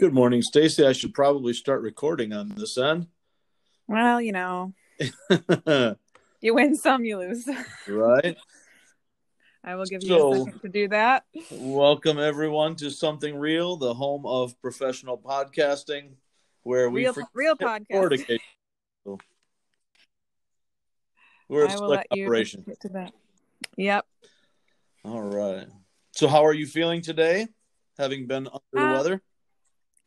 Good morning, Stacy. I should probably start recording on this end. Well, you know, you win some, you lose. right? I will give you So- a second to do that. Welcome everyone to Something Real, the home of professional podcasting, where we Real, real podcast. So, We're a I select operation. get to that. Yep. All right. So, how are you feeling today? Having been under the Uh, weather?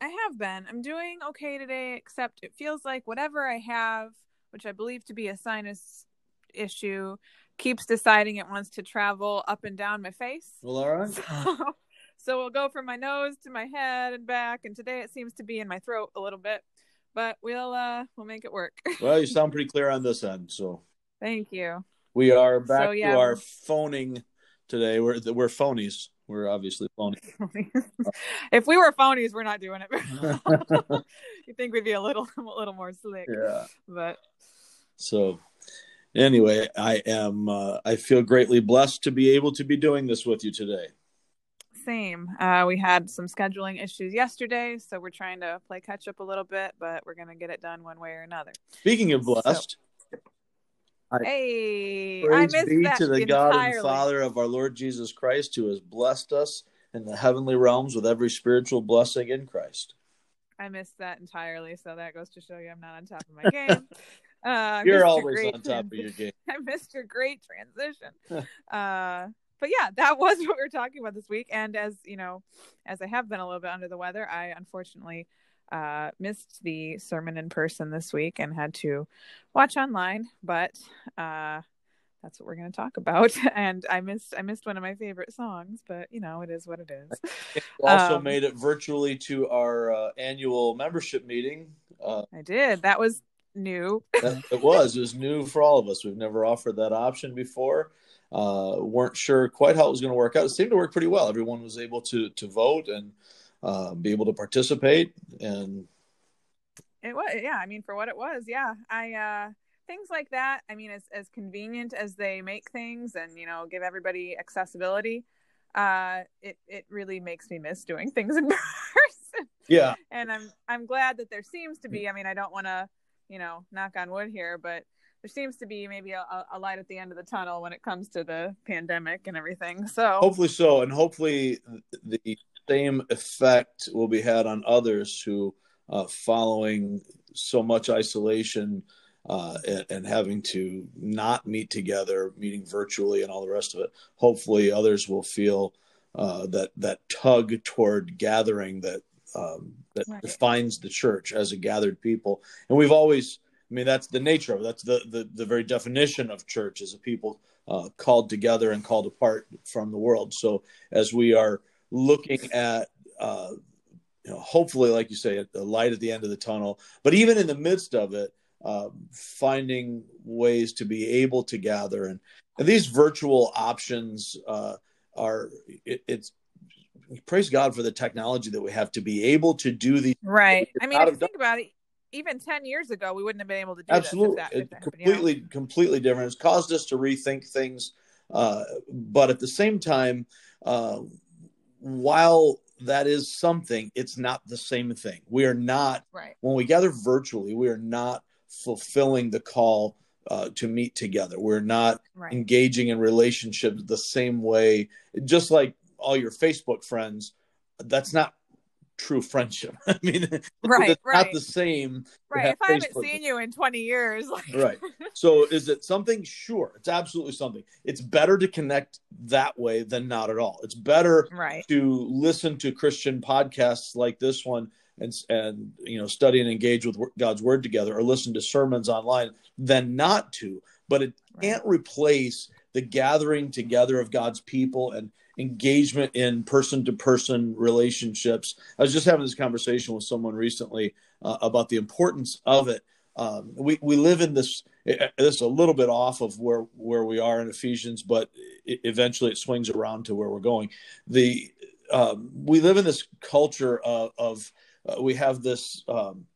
I have been. I'm doing okay today, except it feels like whatever I have, which I believe to be a sinus issue, keeps deciding it wants to travel up and down my face. Well, all right. So, so we'll go from my nose to my head and back, and today it seems to be in my throat a little bit, but we'll uh we'll make it work. Well, you sound pretty clear on this end. So, Thank you. we are back So, yeah, to our phoning today. We're we're phonies. We're obviously phony. if we were phonies, we're not doing it. you think we'd be a little a little more slick, yeah. but So, anyway, I am. Uh, I feel greatly blessed to be able to be doing this with you today. same. Uh, we had some scheduling issues yesterday, so we're trying to play catch up a little bit, but we're gonna get it done one way or another. Speaking of blessed, I- Hey, I praise missed be that to the God and. Father of our Lord Jesus Christ, who has blessed us in the heavenly realms with every spiritual blessing in Christ. I missed that entirely, so that goes to show you I'm not on top of my game. Uh, You're always on top of your game. I missed your great transition. uh, but yeah, that was what we were talking about this week. And as you know, as I have been a little bit under the weather, I unfortunately uh, missed the sermon in person this week and had to watch online. But uh, that's what we're going to talk about. And I missed I missed one of my favorite songs, but you know, it is what it is. Also Um, made it virtually to our uh, annual membership meeting. Uh, I did. That was new. that, it was. It was new for all of us. We've never offered that option before. Uh, weren't sure quite how it was going to work out. It seemed to work pretty well. Everyone was able to to vote and uh, be able to participate. And It was, yeah. I mean, for what it was, yeah. I uh things like that. I mean, as as convenient as they make things, and you know, give everybody accessibility, uh, it it really makes me miss doing things in person. yeah, And I'm I'm glad that there seems to be. I mean, I don't want to, you know, knock on wood here, but there seems to be maybe a, a light at the end of the tunnel when it comes to the pandemic and everything. So hopefully so, and hopefully the same effect will be had on others who, uh, following so much isolation uh, and, and having to not meet together, meeting virtually, and all the rest of it. Hopefully, others will feel uh, that that tug toward gathering that um, that Right. defines the church as a gathered people. And we've always, I mean, that's the nature of it. That's the the, the very definition of church as a people uh, called together and called apart from the world. So as we are looking at, uh, you know, hopefully, like you say, at the light at the end of the tunnel, but even in the midst of it, uh, finding ways to be able to gather and, and these virtual options uh, are it, it's praise God for the technology that we have to be able to do these. right. I mean, if you think about it, even ten years ago, we wouldn't have been able to do Absolutely, this. if that- if it that happened, you completely, completely different. It's caused us to rethink things, uh, but at the same time, uh, while that is something, it's not the same thing. We are not Right. when we gather virtually. We are not fulfilling the call uh, to meet together. We're not Right. engaging in relationships the same way. Just like all your Facebook friends, that's not true friendship. I mean, Right, it's right. not the same. Right. If I haven't seen you in 20 years, like, Right. So is it something? Sure, it's absolutely something. It's better to connect that way than not at all. It's better right. to listen to Christian podcasts like this one and and you know study and engage with God's word together, or listen to sermons online than not to. But it Right. can't replace the gathering together of God's people and engagement in person to person relationships. I was just having this conversation with someone recently uh, about the importance of it. Um, we we live in this. This is a little bit off of where where we are in Ephesians, but it, eventually it swings around to where we're going. The um, we live in this culture of, of uh, we have this um,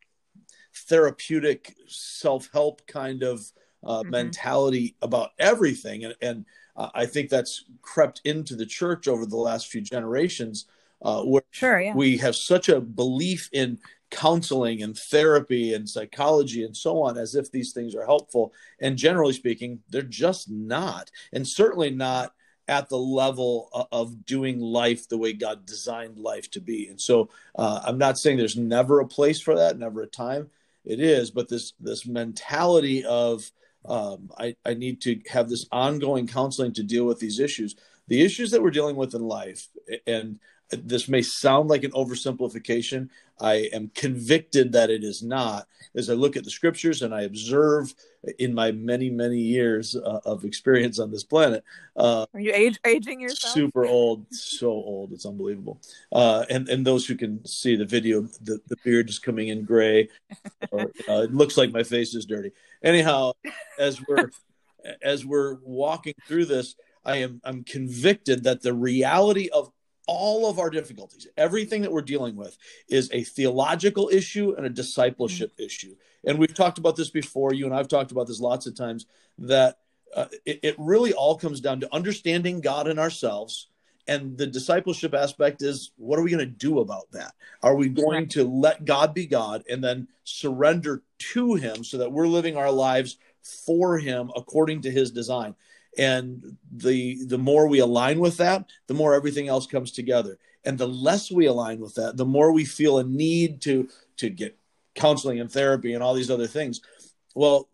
therapeutic self help kind of uh, Mhm. mentality about everything, and, and uh, I think that's crept into the church over the last few generations. uh, where sure, yeah. we have such a belief in counseling and therapy and psychology and so on as if these things are helpful and generally speaking they're just not and certainly not at the level of doing life the way God designed life to be. And so uh, I'm not saying there's never a place for that, never a time. It is, but this this mentality of um, I, I need to have this ongoing counseling to deal with these issues. The issues that we're dealing with in life, and this may sound like an oversimplification. I am convicted that it is not. As I look at the scriptures and I observe in my many, many years uh, of experience on this planet. Uh, Are you age aging yourself? Super old, so old, it's unbelievable. Uh, and and those who can see the video, the, the beard is coming in gray, or uh, it looks like my face is dirty. Anyhow, as we're as we're walking through this, I am I'm convicted that the reality of all of our difficulties, everything that we're dealing with, is a theological issue and a discipleship mm-hmm. issue. And we've talked about this before. You and I've talked about this lots of times. That uh, it, it really all comes down to understanding God and ourselves. And the discipleship aspect is what are we going to do about that? Are we going to let God be God and then surrender to Him so that we're living our lives for Him according to His design? And the the more we align with that the more everything else comes together. And the less we align with that the more we feel a need to to get counseling and therapy and all these other things. Well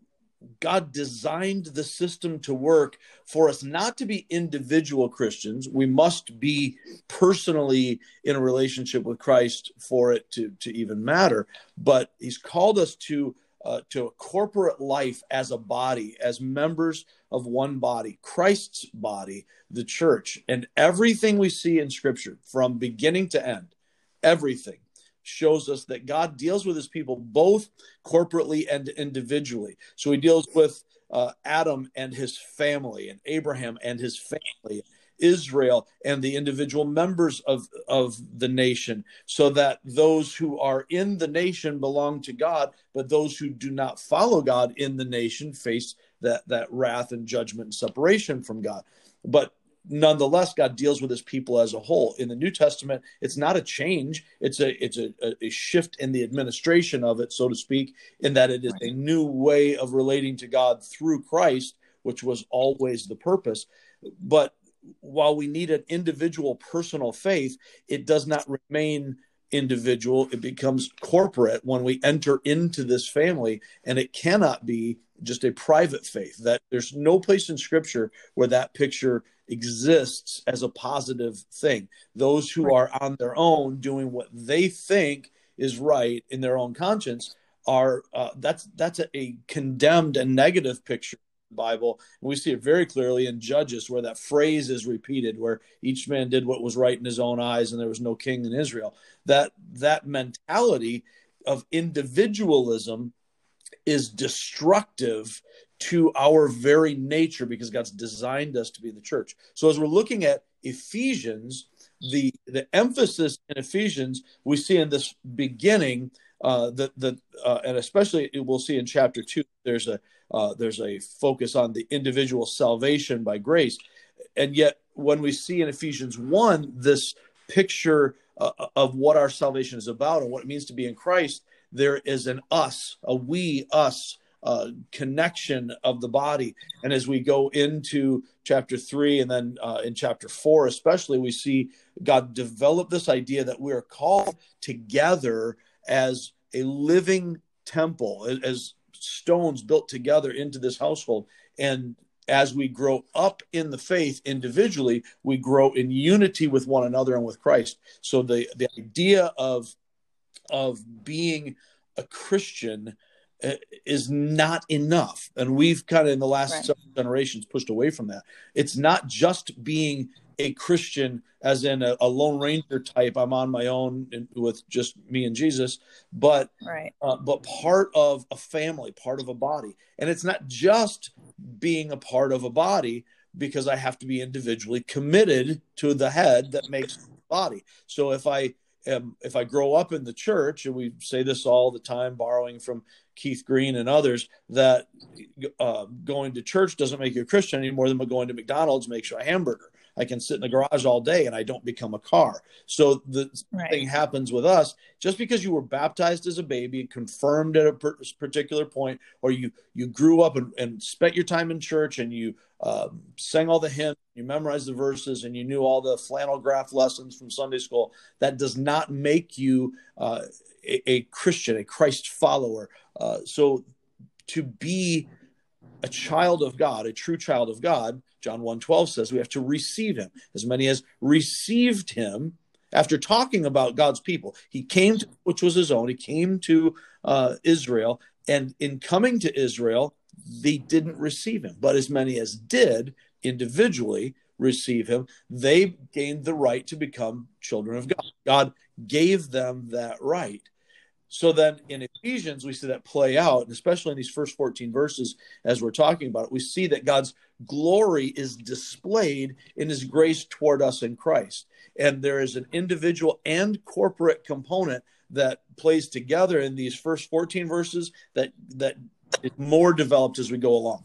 god designed the system to work for us not to be individual christians. We must be personally in a relationship with christ for it to to even matter. But he's called us to uh, to a corporate life as a body, as members of one body, Christ's body, the church. And everything we see in Scripture from beginning to end, everything shows us that God deals with his people both corporately and individually. So he deals with uh, Adam and his family, and Abraham and his family, Israel and the individual members of, of the nation, so that those who are in the nation belong to God, but those who do not follow God in the nation face that, that wrath and judgment and separation from God. But nonetheless god deals with his people as a whole. In the new testament it's not a change. It's a it's a, a shift in the administration of it so to speak in that it is a new way of relating to god through christ which was always the purpose. But while we need an individual personal faith, it does not remain individual. It becomes corporate when we enter into this family, and it cannot be just a private faith. That there's no place in Scripture where that picture exists as a positive thing. Those who are on their own doing what they think is right in their own conscience are uh, that's that's a, a condemned and negative picture Bible. And we see it very clearly in Judges, where that phrase is repeated, where each man did what was right in his own eyes, and there was no king in Israel. That that mentality of individualism is destructive to our very nature because God's designed us to be the church. So as we're looking at Ephesians, the the emphasis in Ephesians we see in this beginning uh, the the uh, and especially we'll see in chapter two there's a uh, there's a focus on the individual salvation by grace. And yet, when we see in Ephesians 1 this picture uh, of what our salvation is about and what it means to be in Christ, there is an us, a we, us uh, connection of the body. And as we go into chapter three and then uh, in chapter four, especially, we see God develop this idea that we are called together as a living temple, as stones built together into this household. And as we grow up in the faith individually, we grow in unity with one another and with Christ. So the the idea of of being a Christian uh, is not enough, and we've kind of in the last right. several generations pushed away from that. It's not just being a Christian, as in a, a Lone Ranger type. I'm on my own with just me and Jesus, but right. uh, but part of a family, part of a body, and it's not just being a part of a body because I have to be individually committed to the head that makes the body. So if I am, if I grow up in the church, and we say this all the time, borrowing from Keith Green and others, that uh, going to church doesn't make you a Christian any more than going to McDonald's makes you a hamburger. I can sit in the garage all day and I don't become a car. So the right. thing happens with us just because you were baptized as a baby, and confirmed at a particular point, or you you grew up and, and spent your time in church and you um, sang all the hymns, you memorized the verses, and you knew all the flannel graph lessons from Sunday school. That does not make you uh, a, a, Christian, a Christ follower. Uh, so to be a child of God, a true child of God, John 1 12 says we have to receive him. As many as received him, after talking about God's people, he came to which was his own, he came to uh, Israel, and in coming to Israel, they didn't receive him. But as many as did individually receive him, they gained the right to become children of God. God gave them that right. So then in Ephesians, we see that play out, and especially in these first 14 verses, as we're talking about it, we see that God's glory is displayed in his grace toward us in Christ. And there is an individual and corporate component that plays together in these first 14 verses that that is more developed as we go along.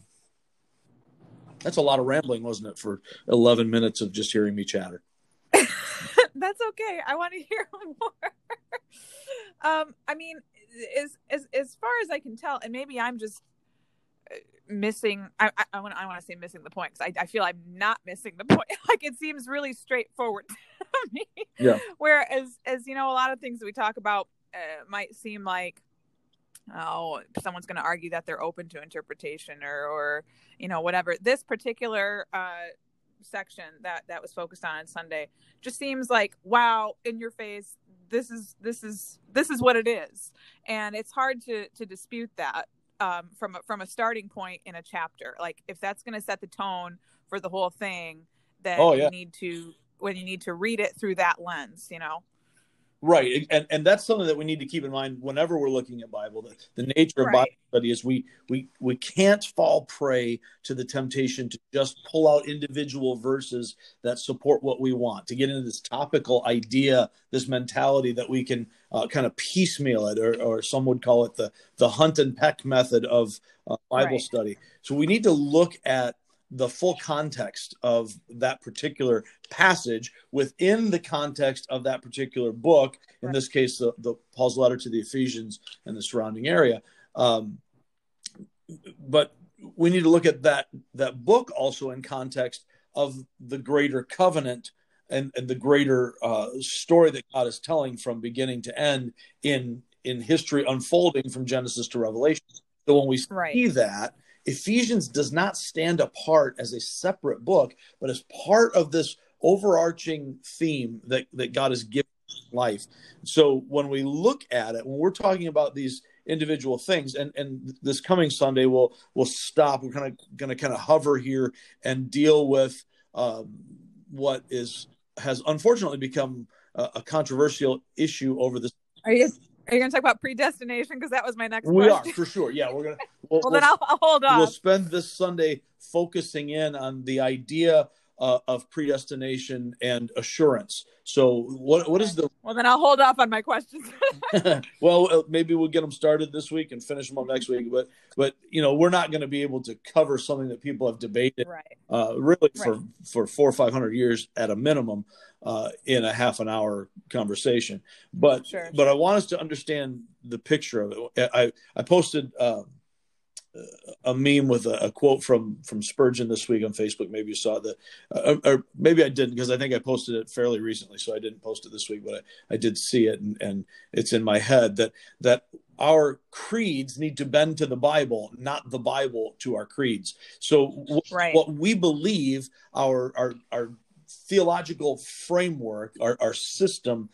That's a lot of rambling, wasn't it, for 11 minutes of just hearing me chatter? That's okay. I want to hear more. Um, I mean, as as as far as I can tell, and maybe I'm just uh, missing. I I, want I want to say missing the point because I I feel I'm not missing the point. like it seems really straightforward to me. Yeah. Whereas as you know, a lot of things that we talk about uh, might seem like oh someone's going to argue that they're open to interpretation or or you know whatever this particular uh section that that was focused on on sunday just seems like wow in your face this is this is this is what it is. And it's hard to to dispute that um, from a, from a starting point in a chapter. Like if that's going to set the tone for the whole thing then oh, yeah. you need to when you need to read it through that lens you know Right, and and that's something that we need to keep in mind whenever we're looking at Bible. The, the nature of. Bible study is we we we can't fall prey to the temptation to just pull out individual verses that support what we want. To get into this topical idea, this mentality that we can uh, kind of piecemeal it, or, or some would call it the the hunt and peck method of uh, Bible right. study. So we need to look at the full context of that particular passage within the context of that particular book in this case the, the paul's letter to the ephesians and the surrounding area. Um, but we need to look at that that book also in context of the greater covenant and, and the greater uh, story that god is telling from beginning to end in in history unfolding from genesis to revelation. So when we right. see that Ephesians does not stand apart as a separate book, but as part of this overarching theme that, that God has given life. So when we look at it, when we're talking about these individual things, and, and this coming Sunday we'll we'll stop. We're kind of going to kind of hover here and deal with um, what is has unfortunately become a, a controversial issue over this. Are you are you going to talk about predestination? Because that was my next. We question. are for sure. Yeah, we're going to. We'll, well, then I'll, I'll, hold on. We'll spend this Sunday focusing in on the idea uh, of predestination and assurance. So, what what is the? Well, then I'll hold off on my questions. well, uh, maybe we'll get them started this week and finish them up next week. But but you know, we're not going to be able to cover something that people have debated, right. uh, really for right. for four or five hundred years at a minimum, uh, in a half an hour conversation. But sure, but. I want us to understand the picture of it. I I posted. Uh, a meme with a, a, quote from from Spurgeon this week on Facebook. Maybe you saw that, uh, or maybe I didn't because I think I posted it fairly recently, so I didn't post it this week. But I, I did see it, and, and it's in my head that that our creeds need to bend to the Bible, not the Bible to our creeds. So w- right. what we believe, our our our theological framework, our, our system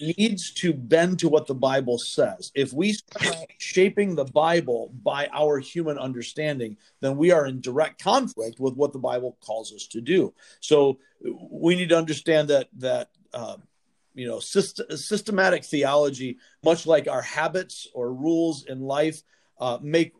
needs to bend to what the Bible says. If we start shaping the Bible by our human understanding, then we are in direct conflict with what the Bible calls us to do. So we need to understand that that uh, you know syst- systematic theology, much like our habits or rules in life, uh, make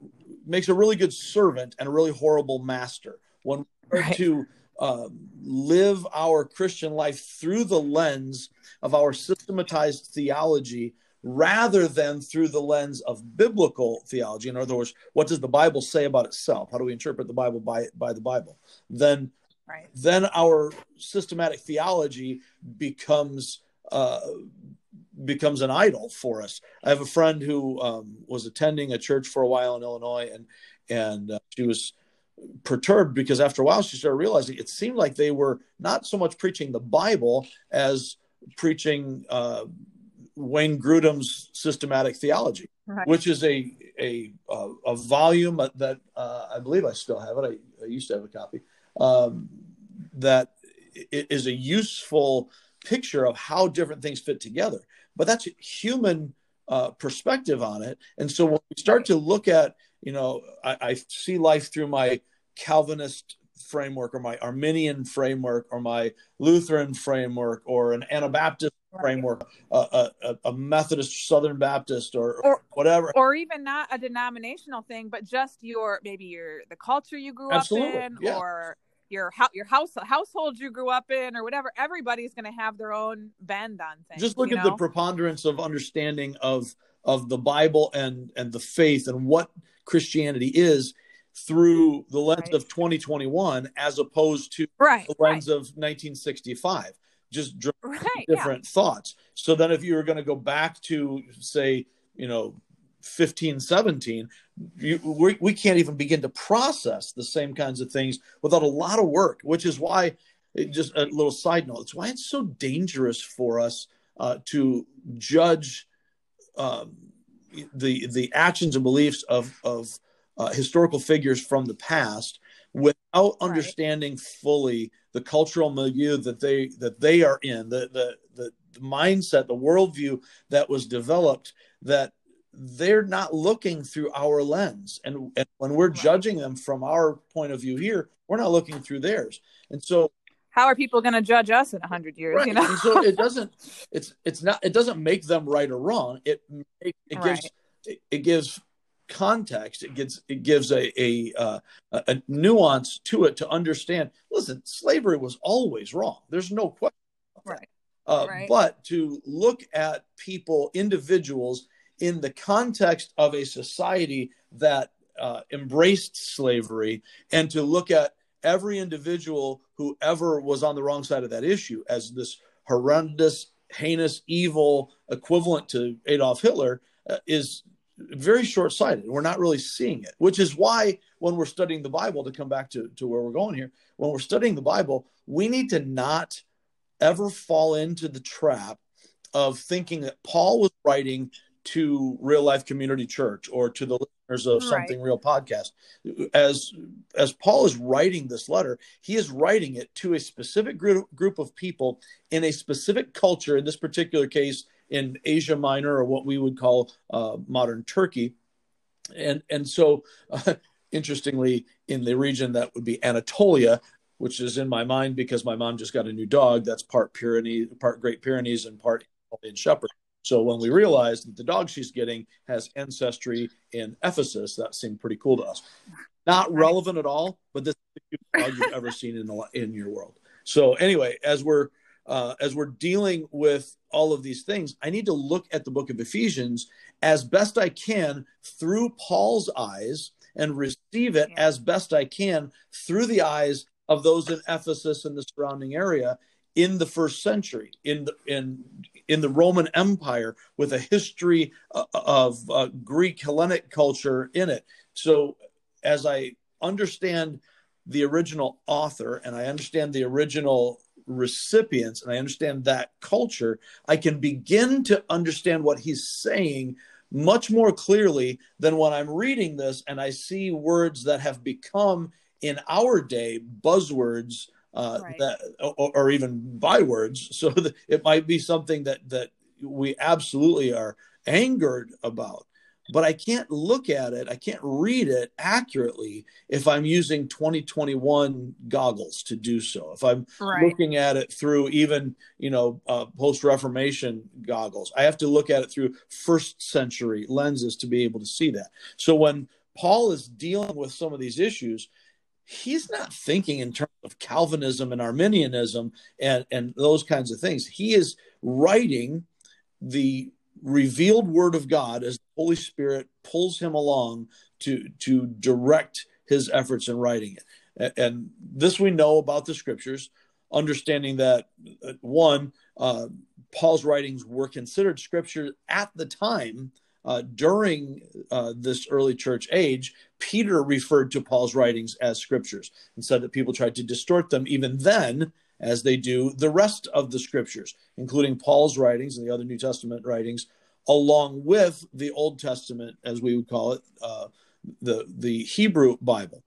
makes a really good servant and a really horrible master. When we right. to uh, live our Christian life through the lens of our systematized theology rather than through the lens of biblical theology. In other words, what does the Bible say about itself? How do we interpret the Bible by, by the Bible? Then right. then our systematic theology becomes uh, becomes an idol for us. I have a friend who um, was attending a church for a while in Illinois, and and uh, she was perturbed because after a while she started realizing it seemed like they were not so much preaching the Bible as preaching uh, Wayne Grudem's systematic theology, right. which is a a a, volume that uh, I believe I still have it. I, I used to have a copy. Um, that is a useful picture of how different things fit together. But that's human uh, perspective on it. And so when we start to look at, you know, I, I see life through my Calvinist framework or my Arminian framework or my Lutheran framework or an Anabaptist right. framework, uh, a, a, Methodist Southern Baptist or, or, whatever. Or even not a denominational thing, but just your maybe your the culture you grew Absolutely. up in yeah. or your your house household you grew up in or whatever everybody's going to have their own bend on things just look at know? the preponderance of understanding of of the bible and and the faith and what christianity is through the lens right. of 2021 as opposed to right, the lens right. of 1965 just different yeah. thoughts so then if you were going to go back to say you know 15 17 you, we, we can't even begin to process the same kinds of things without a lot of work which is why it, just a little side note it's why it's so dangerous for us uh, to judge um, the the actions and beliefs of of uh, historical figures from the past without understanding fully the cultural milieu that they that they are in the the the, the mindset the worldview that was developed that they're not looking through our lens and, and when we're right. judging them from our point of view here we're not looking through theirs and so how are people going to judge us in 100 years right. you know and so it doesn't it's it's not it doesn't make them right or wrong it it, it right. gives it, it, gives context it gives it gives a a, uh, a nuance to it to understand listen slavery was always wrong there's no question right. Uh, right. but to look at people individuals in the context of a society that uh, embraced slavery and to look at every individual who ever was on the wrong side of that issue as this horrendous, heinous, evil equivalent to Adolf Hitler uh, is very short sighted. We're not really seeing it, which is why when we're studying the Bible, to come back to, to where we're going here, when we're studying the Bible, we need to not ever fall into the trap of thinking that Paul was writing to real life community church or to the listeners of something real podcast as as paul is writing this letter he is writing it to a specific group, group of people in a specific culture in this particular case in asia minor or what we would call uh, modern turkey and and so uh, interestingly in the region that would be anatolia which is in my mind because my mom just got a new dog that's part pyrenees part great pyrenees and part in shepherd so when we realized that the dog she's getting has ancestry in Ephesus, that seemed pretty cool to us. Not relevant at all, but this is the dog you've ever seen in the in your world. So anyway, as we're uh, as we're dealing with all of these things, I need to look at the book of Ephesians as best I can through Paul's eyes and receive it as best I can through the eyes of those in Ephesus and the surrounding area in the first century in the in in the Roman Empire with a history uh, of uh, Greek Hellenic culture in it. So as I understand the original author and I understand the original recipients and I understand that culture, I can begin to understand what he's saying much more clearly than when I'm reading this and I see words that have become in our day buzzwords uh, right. that, or, or, even bywords. So that it might be something that that we absolutely are angered about. But I can't look at it, I can't read it accurately if I'm using 2021 goggles to do so. If I'm right. looking at it through even, you know, uh, post Reformation goggles, I have to look at it through first century lenses to be able to see that. So when Paul is dealing with some of these issues, he's not thinking in terms of Calvinism and Arminianism and, and those kinds of things. He is writing the revealed word of God as the Holy Spirit pulls him along to to direct his efforts in writing it. And, this we know about the scriptures, understanding that uh, one, uh, Paul's writings were considered scripture at the time. Uh, during uh, this early church age, Peter referred to Paul's writings as scriptures and said that people tried to distort them even then, as they do the rest of the scriptures, including Paul's writings and the other New Testament writings, along with the Old Testament, as we would call it, uh, the the Hebrew Bible.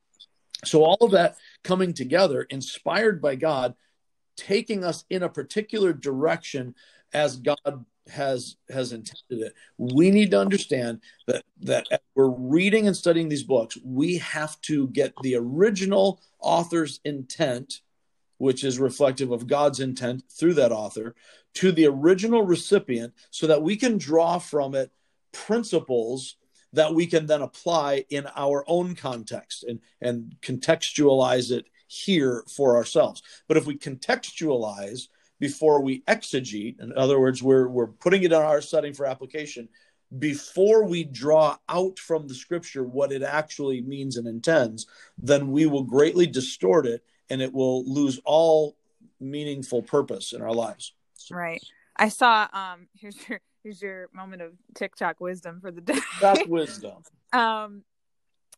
So all of that coming together, inspired by God, taking us in a particular direction as God has has intended it. We need to understand that that we're reading and studying these books, we have to get the original author's intent, which is reflective of God's intent through that author, to the original recipient, so that we can draw from it principles that we can then apply in our own context and, and contextualize it here for ourselves. But if we contextualize before we exegete, in other words, we're, we're putting it in our setting for application, before we draw out from the scripture what it actually means and intends, then we will greatly distort it and it will lose all meaningful purpose in our lives. Right. I saw um here's your here's your moment of TikTok wisdom for the day. That's wisdom. um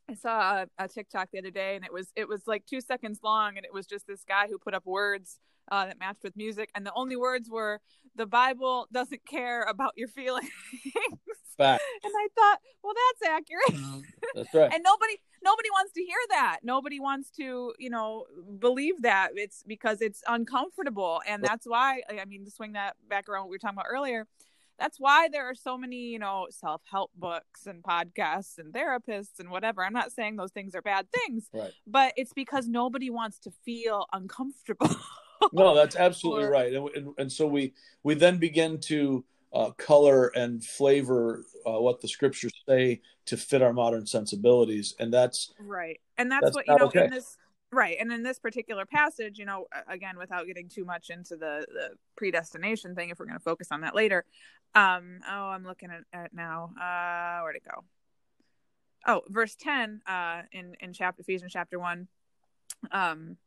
I saw a, a, TikTok the other day, and it was it was like two seconds long, and it was just this guy who put up words uh, that matched with music, and the only words were "the Bible doesn't care about your feelings." And I thought, well, that's accurate. Mm-hmm. That's right. and nobody nobody wants to hear that. Nobody wants to, you know, believe that. It's because it's uncomfortable, and that's why. I mean, to swing that back around what we were talking about earlier that's why there are so many you know self-help books and podcasts and therapists and whatever i'm not saying those things are bad things right. but it's because nobody wants to feel uncomfortable no that's absolutely or, right. And, and, and, so we we then begin to uh, color and flavor uh, what the scriptures say to fit our modern sensibilities. And that's right. And that's, that's what you know okay. in this right. And in this particular passage you know again without getting too much into the the predestination thing if we're going to focus on that later um oh i'm looking at, it now. Uh where'd it go? Oh verse 10 uh in in chapter ephesians chapter 1 um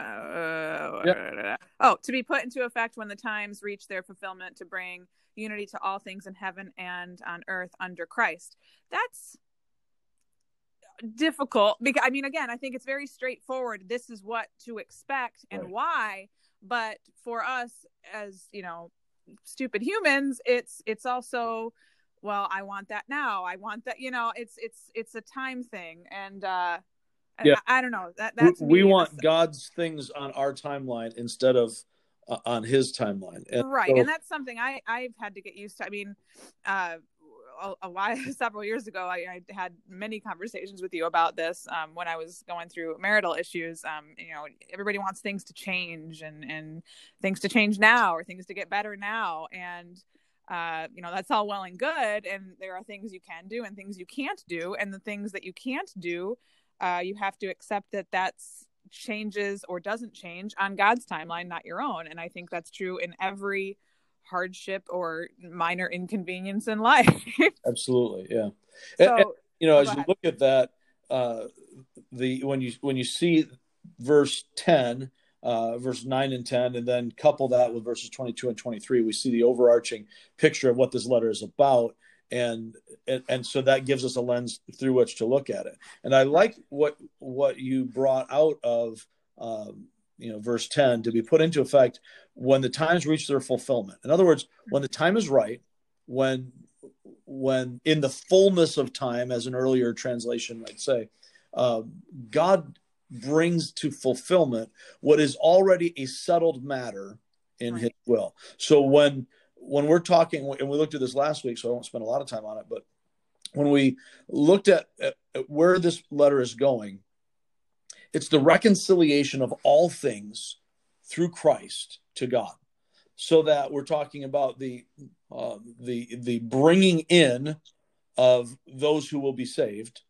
uh, yep. oh to be put into effect when the times reach their fulfillment to bring unity to all things in heaven and on earth under christ that's difficult because I mean again I think it's very straightforward this is what to expect and right. why but for us as you know stupid humans it's it's also well I want that now I want that you know it's it's it's a time thing and uh yeah. I, I don't know. That that's we, we want God's things on our timeline instead of uh, on his timeline. And right. so... and that's something I I've had to get used to. I mean uh a, a while several years ago I, I, had many conversations with you about this um, when i was going through marital issues um, you know everybody wants things to change and and things to change now or things to get better now. And uh, you know that's all well and good. And there are things you can do and things you can't do. And the things that you can't do uh, you have to accept that that's changes or doesn't change on god's timeline not your own and i think that's true in every hardship or minor inconvenience in life. Absolutely, yeah. So, and, and, you know, as you look at that, uh, the when you when you see verse ten, uh, verse nine and ten, and then couple that with verses twenty-two and twenty-three, we see the overarching picture of what this letter is about. And, and and so that gives us a lens through which to look at it. And I like what what you brought out of um, you know verse 10 to be put into effect when the times reach their fulfillment in other words when the time is right when when in the fullness of time as an earlier translation might say uh, god brings to fulfillment what is already a settled matter in right. his will so when when we're talking and we looked at this last week so i won't spend a lot of time on it but when we looked at, at where this letter is going it's the reconciliation of all things through Christ to God. So that we're talking about the uh, the the bringing in of those who will be saved,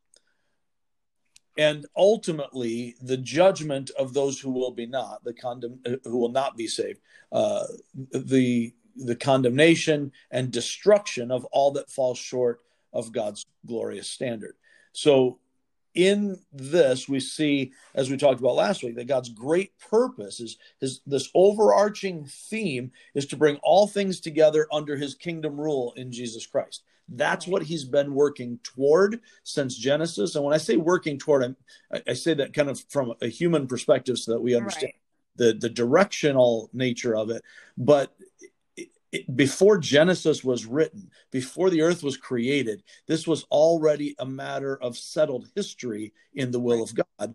and ultimately the judgment of those who will be not the condemn who will not be saved, uh, the the condemnation and destruction of all that falls short of God's glorious standard. So in this we see as we talked about last week that god's great purpose is his this overarching theme is to bring all things together under his kingdom rule in jesus christ that's what he's been working toward since genesis and when i say working toward i, I say that kind of from a human perspective so that we understand right. the the directional nature of it but before Genesis was written, before the earth was created, this was already a matter of settled history in the will of God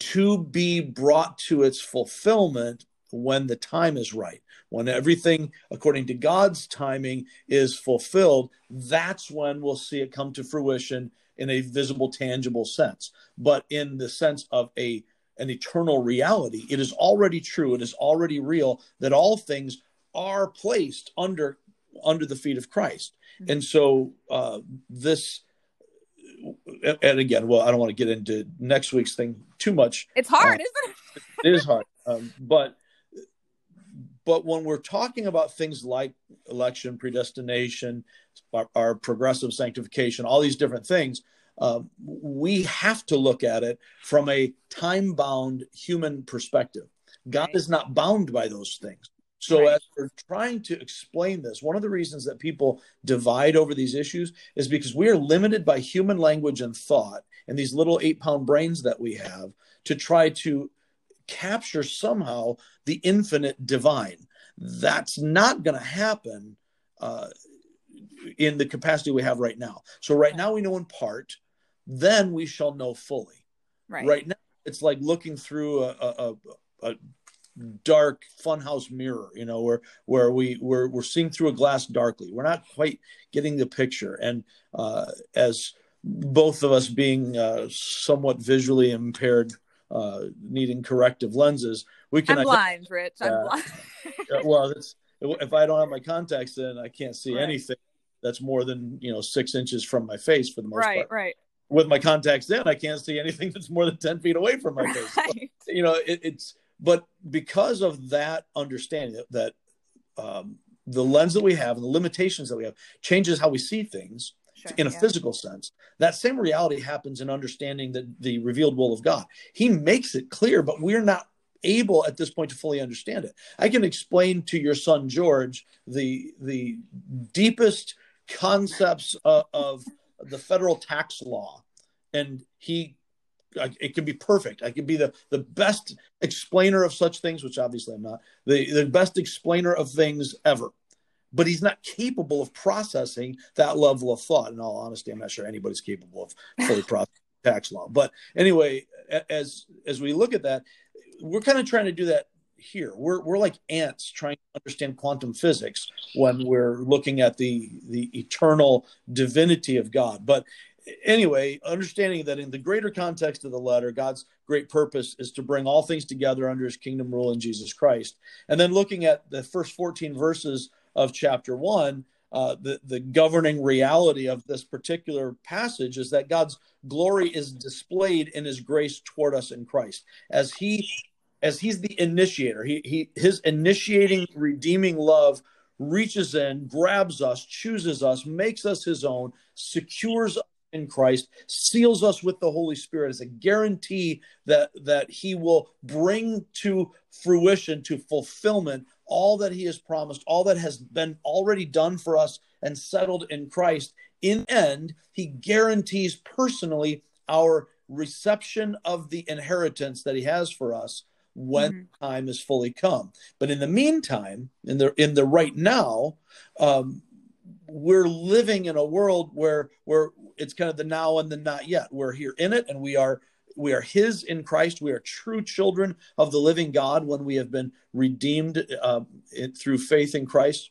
to be brought to its fulfillment when the time is right. When everything, according to God's timing, is fulfilled, that's when we'll see it come to fruition in a visible, tangible sense. But in the sense of a an eternal reality, it is already true, it is already real that all things are placed under under the feet of Christ. Mm-hmm. And so uh, this and again, well, I don't want to get into next week's thing too much. It's hard, uh, isn't it? it is hard. Um, but but when we're talking about things like election, predestination, our, our progressive sanctification, all these different things, uh, we have to look at it from a time bound human perspective. God right. is not bound by those things. So, right. as we're trying to explain this, one of the reasons that people divide over these issues is because we are limited by human language and thought and these little eight pound brains that we have to try to capture somehow the infinite divine. That's not going to happen uh, in the capacity we have right now. So, right now we know in part, then we shall know fully. Right, right now, it's like looking through a, a, a dark funhouse mirror you know where where we we're, we're seeing through a glass darkly. We're not quite getting the picture. And uh, as both of us being uh, somewhat visually impaired uh, needing corrective lenses we can i'm blind rich. I'm blind. Well it's if i don't have my contacts in i can't see right. anything that's more than you know six inches from my face for the most right, part. right. Right with my contacts in i can't see anything that's more than 10 feet away from my face. Right. you know it, it's but because of that understanding that um, the lens that we have and the limitations that we have changes how we see things sure, in a yeah. physical sense that same reality happens in understanding the, the revealed will of god he makes it clear but we're not able at this point to fully understand it i can explain to your son george the the deepest concepts of, of the federal tax law and he it can be perfect. I can be the, the best explainer of such things, which obviously I'm not, the, the best explainer of things ever. But he's not capable of processing that level of thought. In all honesty, I'm not sure anybody's capable of fully processing tax law. But anyway, as as we look at that, we're kind of trying to do that here. We're we're like ants trying to understand quantum physics when we're looking at the the eternal divinity of God. But anyway, understanding that in the greater context of the letter, God's great purpose is to bring all things together under his kingdom rule in Jesus Christ. And then looking at the first 14 verses of chapter one, uh, the, the governing reality of this particular passage is that God's glory is displayed in his grace toward us in Christ. As he as he's the initiator, he, he his initiating redeeming love reaches in, grabs us, chooses us, makes us his own, secures in Christ, seals us with the Holy Spirit as a guarantee that that He will bring to fruition, to fulfillment, all that He has promised, all that has been already done for us and settled in Christ. In end, He guarantees personally our reception of the inheritance that He has for us when mm-hmm. time is fully come. But in the meantime, in the in the right now, um, we're living in a world where where it's kind of the now and the not yet. We're here in it, and we are we are His in Christ. We are true children of the living God when we have been redeemed uh, through faith in Christ.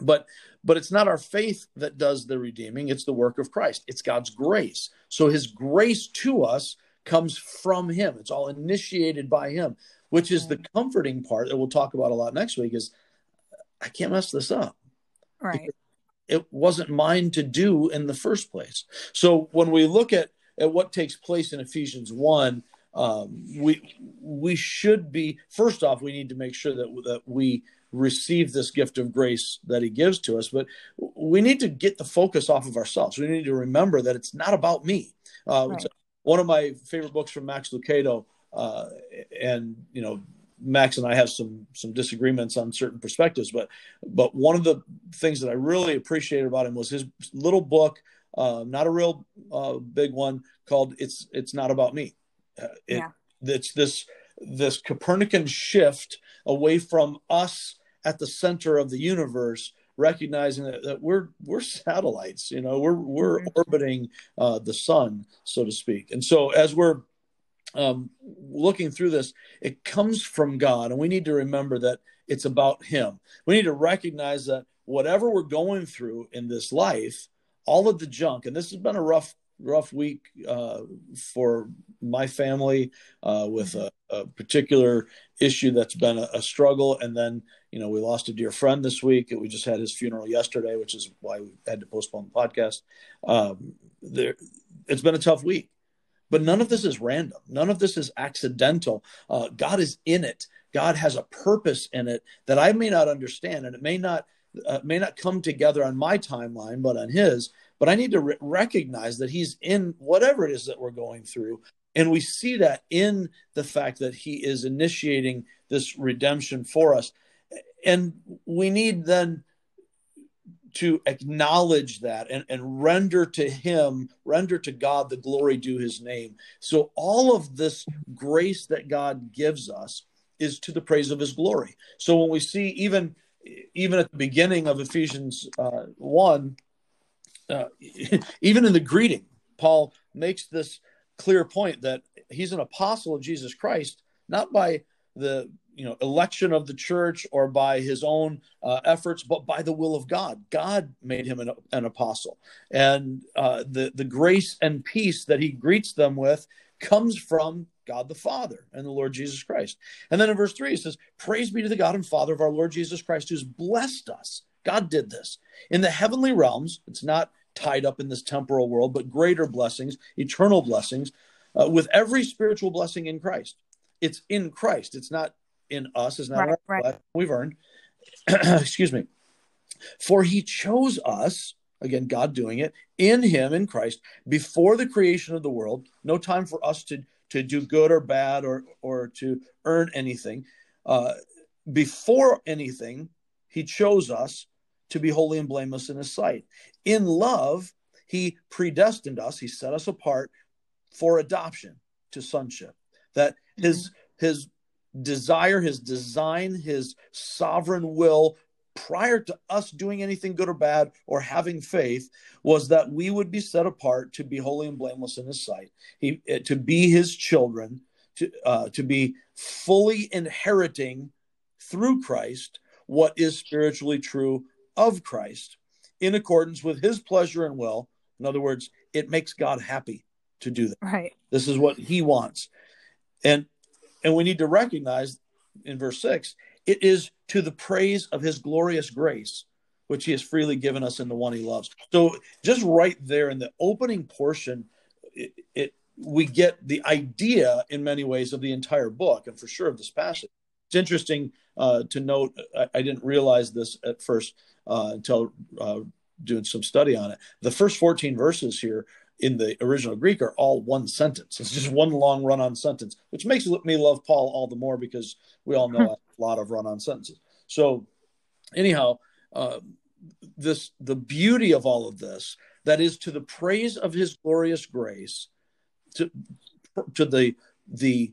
But but it's not our faith that does the redeeming; it's the work of Christ. It's God's grace. So His grace to us comes from Him. It's all initiated by Him, which is the comforting part that we'll talk about a lot next week. Is I can't mess this up. Right. Because it wasn't mine to do in the first place. So when we look at, at what takes place in Ephesians 1, um, we we should be first off we need to make sure that that we receive this gift of grace that he gives to us but we need to get the focus off of ourselves we need to remember that it's not about me uh, right. one of my favorite books from Max Lucado, uh, and you know, Max and I have some some disagreements on certain perspectives, but but one of the things that I really appreciated about him was his little book, uh, not a real uh, big one, called "It's It's Not About Me." Uh, it, yeah. It's this this Copernican shift away from us at the center of the universe recognizing that, that we're we're satellites you know we're we're mm-hmm. orbiting uh, the sun so to speak and so as we're um, looking through this it comes from god and we need to remember that it's about him we need to recognize that whatever we're going through in this life all of the junk and this has been a rough rough week uh, for my family uh, with a, a, particular issue that's been a, a, struggle. And then, you know, we lost a dear friend this week. We just had his funeral yesterday, which is why we had to postpone the podcast. Um, there, it's been a tough week, but none of this is random. None of this is accidental. Uh, God is in it. God has a purpose in it that I may not understand, and it may not uh, may not come together on my timeline, but on His but I need to re- recognize that he's in whatever it is that we're going through. And we see that in the fact that he is initiating this redemption for us. And we need then to acknowledge that and, and render to him, render to God the glory due his name. So all of this grace that God gives us is to the praise of his glory. So when we see even even at the beginning of Ephesians uh, 1, uh, even in the greeting, Paul makes this clear point that he's an apostle of Jesus Christ, not by the you know election of the church or by his own uh, efforts, but by the will of God. God made him an, an apostle, and uh, the the grace and peace that he greets them with comes from God the Father and the Lord Jesus Christ. And then in verse 3, he says, Praise be to the God and Father of our Lord Jesus Christ, who's blessed us. God did this. In the heavenly realms, it's not tied up in this temporal world, but greater blessings, eternal blessings, uh, with every spiritual blessing in Christ. It's in Christ. It's not in us. is not right, right. we've earned. Excuse me. For he chose us, again, God doing it, in him, in Christ, before the creation of the world. No time for us to, to do good or bad or, or to earn anything. Uh, before anything, he chose us to be holy and blameless in his sight. In love, he predestined us, he set us apart for adoption to sonship. That his mm-hmm. his desire, his design, his sovereign will prior to us doing anything good or bad or having faith was that we would be set apart to be holy and blameless in his sight he eh, to be his children to uh, to be fully inheriting through christ what is spiritually true of Christ in accordance with his pleasure and will. In other words, it makes God happy to do that. Right. This is what he wants. And and we need to recognize in verse 6, it is to the praise of his glorious grace which he has freely given us in the one he loves. So just right there in the opening portion it, it we get the idea in many ways of the entire book and for sure of this passage. It's interesting uh, to note. I, I, didn't realize this at first uh, until uh, doing some study on it. The first 14 verses here in the original Greek are all one sentence. It's just one long run on sentence, which makes me love Paul all the more because we all know a lot of run on sentences. So, anyhow, uh, this the beauty of all of this that is to the praise of his glorious grace to to the the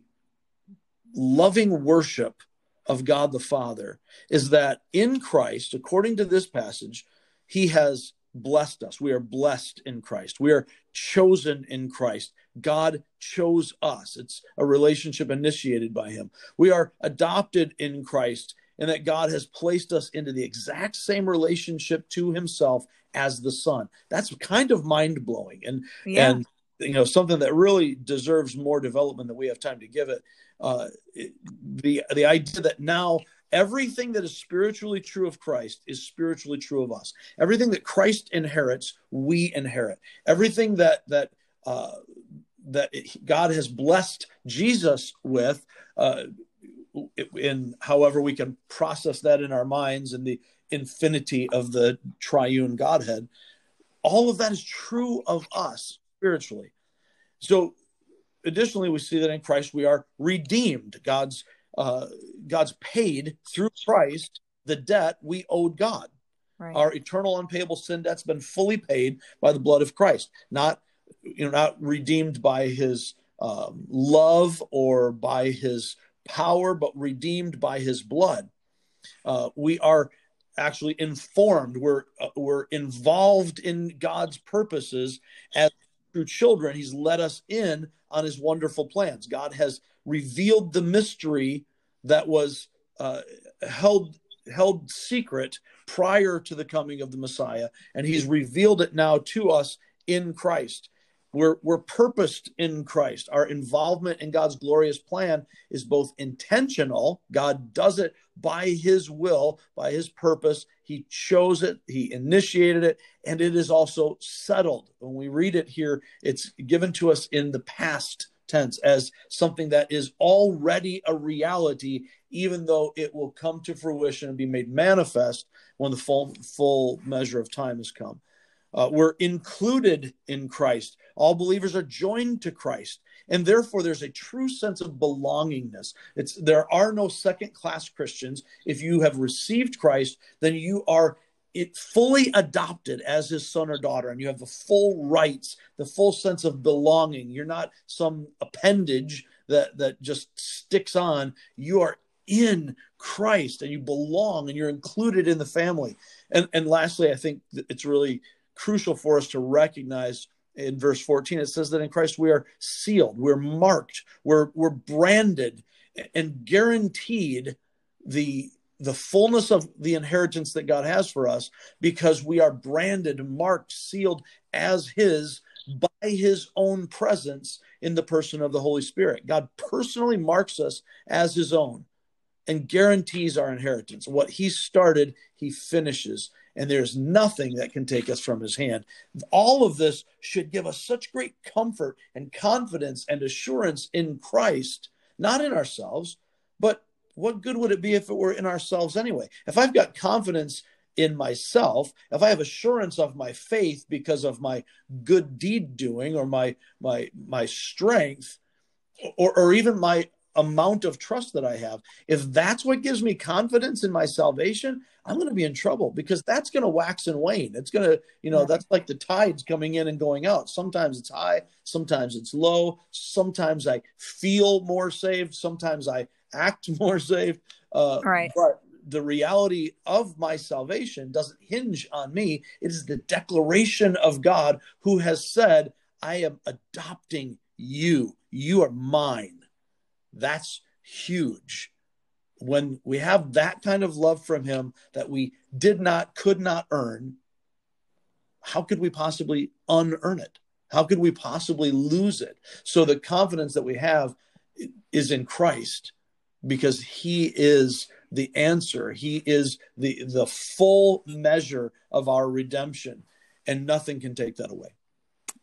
loving worship of God the Father is that in Christ, according to this passage, he has blessed us. We are blessed in Christ. We are chosen in Christ. God chose us. It's a relationship initiated by him. We are adopted in Christ and that God has placed us into the exact same relationship to himself as the son. That's kind of mind blowing and yeah. and you know something that really deserves more development than we have time to give it uh, the the idea that now everything that is spiritually true of Christ is spiritually true of us. Everything that Christ inherits, we inherit. Everything that that uh, that God has blessed Jesus with, uh, in however we can process that in our minds and the infinity of the triune Godhead, all of that is true of us spiritually. So additionally, we see that in Christ we are redeemed. God's uh, God's paid through Christ the debt we owed God. Right. Our eternal unpayable sin debt's been fully paid by the blood of Christ, not you know not redeemed by His um, love or by His power, but redeemed by His blood. Uh, we are actually informed. We're uh, we're involved in God's purposes as through children. He's let us in on His wonderful plans. God has revealed the mystery that was uh, held held secret prior to the coming of the Messiah, and He's revealed it now to us in Christ. We're, we're purposed in Christ. Our involvement in God's glorious plan is both intentional, God does it by His will, by His purpose. He chose it, He initiated it, and it is also settled. When we read it here, it's given to us in the past tense as something that is already a reality, even though it will come to fruition and be made manifest when the full, full measure of time has come. Uh, we're included in Christ. All believers are joined to Christ, and therefore there's a true sense of belongingness. It's there are no second-class Christians. If you have received Christ, then you are it fully adopted as his son or daughter, and you have the full rights, the full sense of belonging. You're not some appendage that that just sticks on. You are in Christ, and you belong, and you're included in the family. And and lastly, I think it's really crucial for us to recognize in verse 14 it says that in christ we are sealed we're marked we're we're branded and guaranteed the the fullness of the inheritance that god has for us because we are branded marked sealed as his by his own presence in the person of the holy spirit god personally marks us as his own and guarantees our inheritance what he started he finishes and there's nothing that can take us from his hand. All of this should give us such great comfort and confidence and assurance in Christ, not in ourselves, but what good would it be if it were in ourselves anyway? If I've got confidence in myself, if I have assurance of my faith because of my good deed doing or my my my strength or, or even my amount of trust that I have, if that's what gives me confidence in my salvation, I'm going to be in trouble because that's going to wax and wane. It's going to, you know, that's like the tides coming in and going out. Sometimes it's high, sometimes it's low. Sometimes I feel more saved, sometimes I act more saved. Uh, right. But the reality of my salvation doesn't hinge on me. It is the declaration of God who has said, I am adopting you. You are mine. That's huge. When we have that kind of love from Him that we did not, could not earn, how could we possibly unearn it? How could we possibly lose it? So the confidence that we have is in Christ because He is the answer. He is the the full measure of our redemption, and nothing can take that away.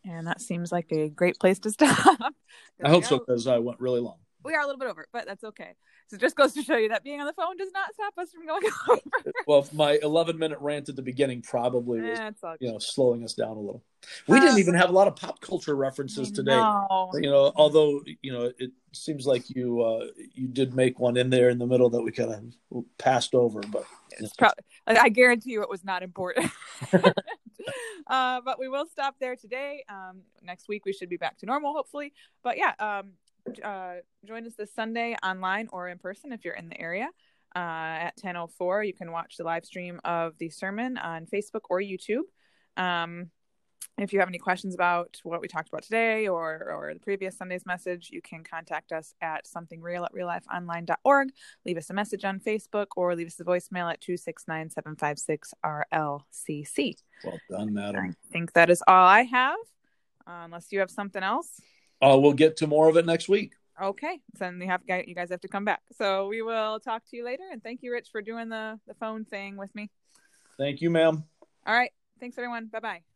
And that seems like a great place to stop. I hope so because I went really long we are a little bit over, but that's okay. So it just goes to show you that being on the phone does not stop us from going over. well, my 11 minute rant at the beginning probably was, eh, you know, slowing us down a little. We uh, didn't even have a lot of pop culture references today. You know, although you know, it seems like you uh, you did make one in there in the middle that we kind of passed over, but it's probably. I guarantee you, it was not important. uh, but we will stop there today. Um, next week we should be back to normal, hopefully. But yeah, um, uh, join us this Sunday online or in person if you're in the area. Uh, at 10:04, you can watch the live stream of the sermon on Facebook or YouTube. Um, if you have any questions about what we talked about today or or the previous Sunday's message, you can contact us at somethingreal at reallifeonline.org. Leave us a message on Facebook or leave us a voicemail at 269-756-RLCC. Well done, madam. I think that is all I have. Uh, unless you have something else. Uh, we'll get to more of it next week. Okay, so then you have you guys have to come back. So we will talk to you later, and thank you, Rich, for doing the the phone thing with me. Thank you, ma'am. All right, thanks everyone. Bye bye.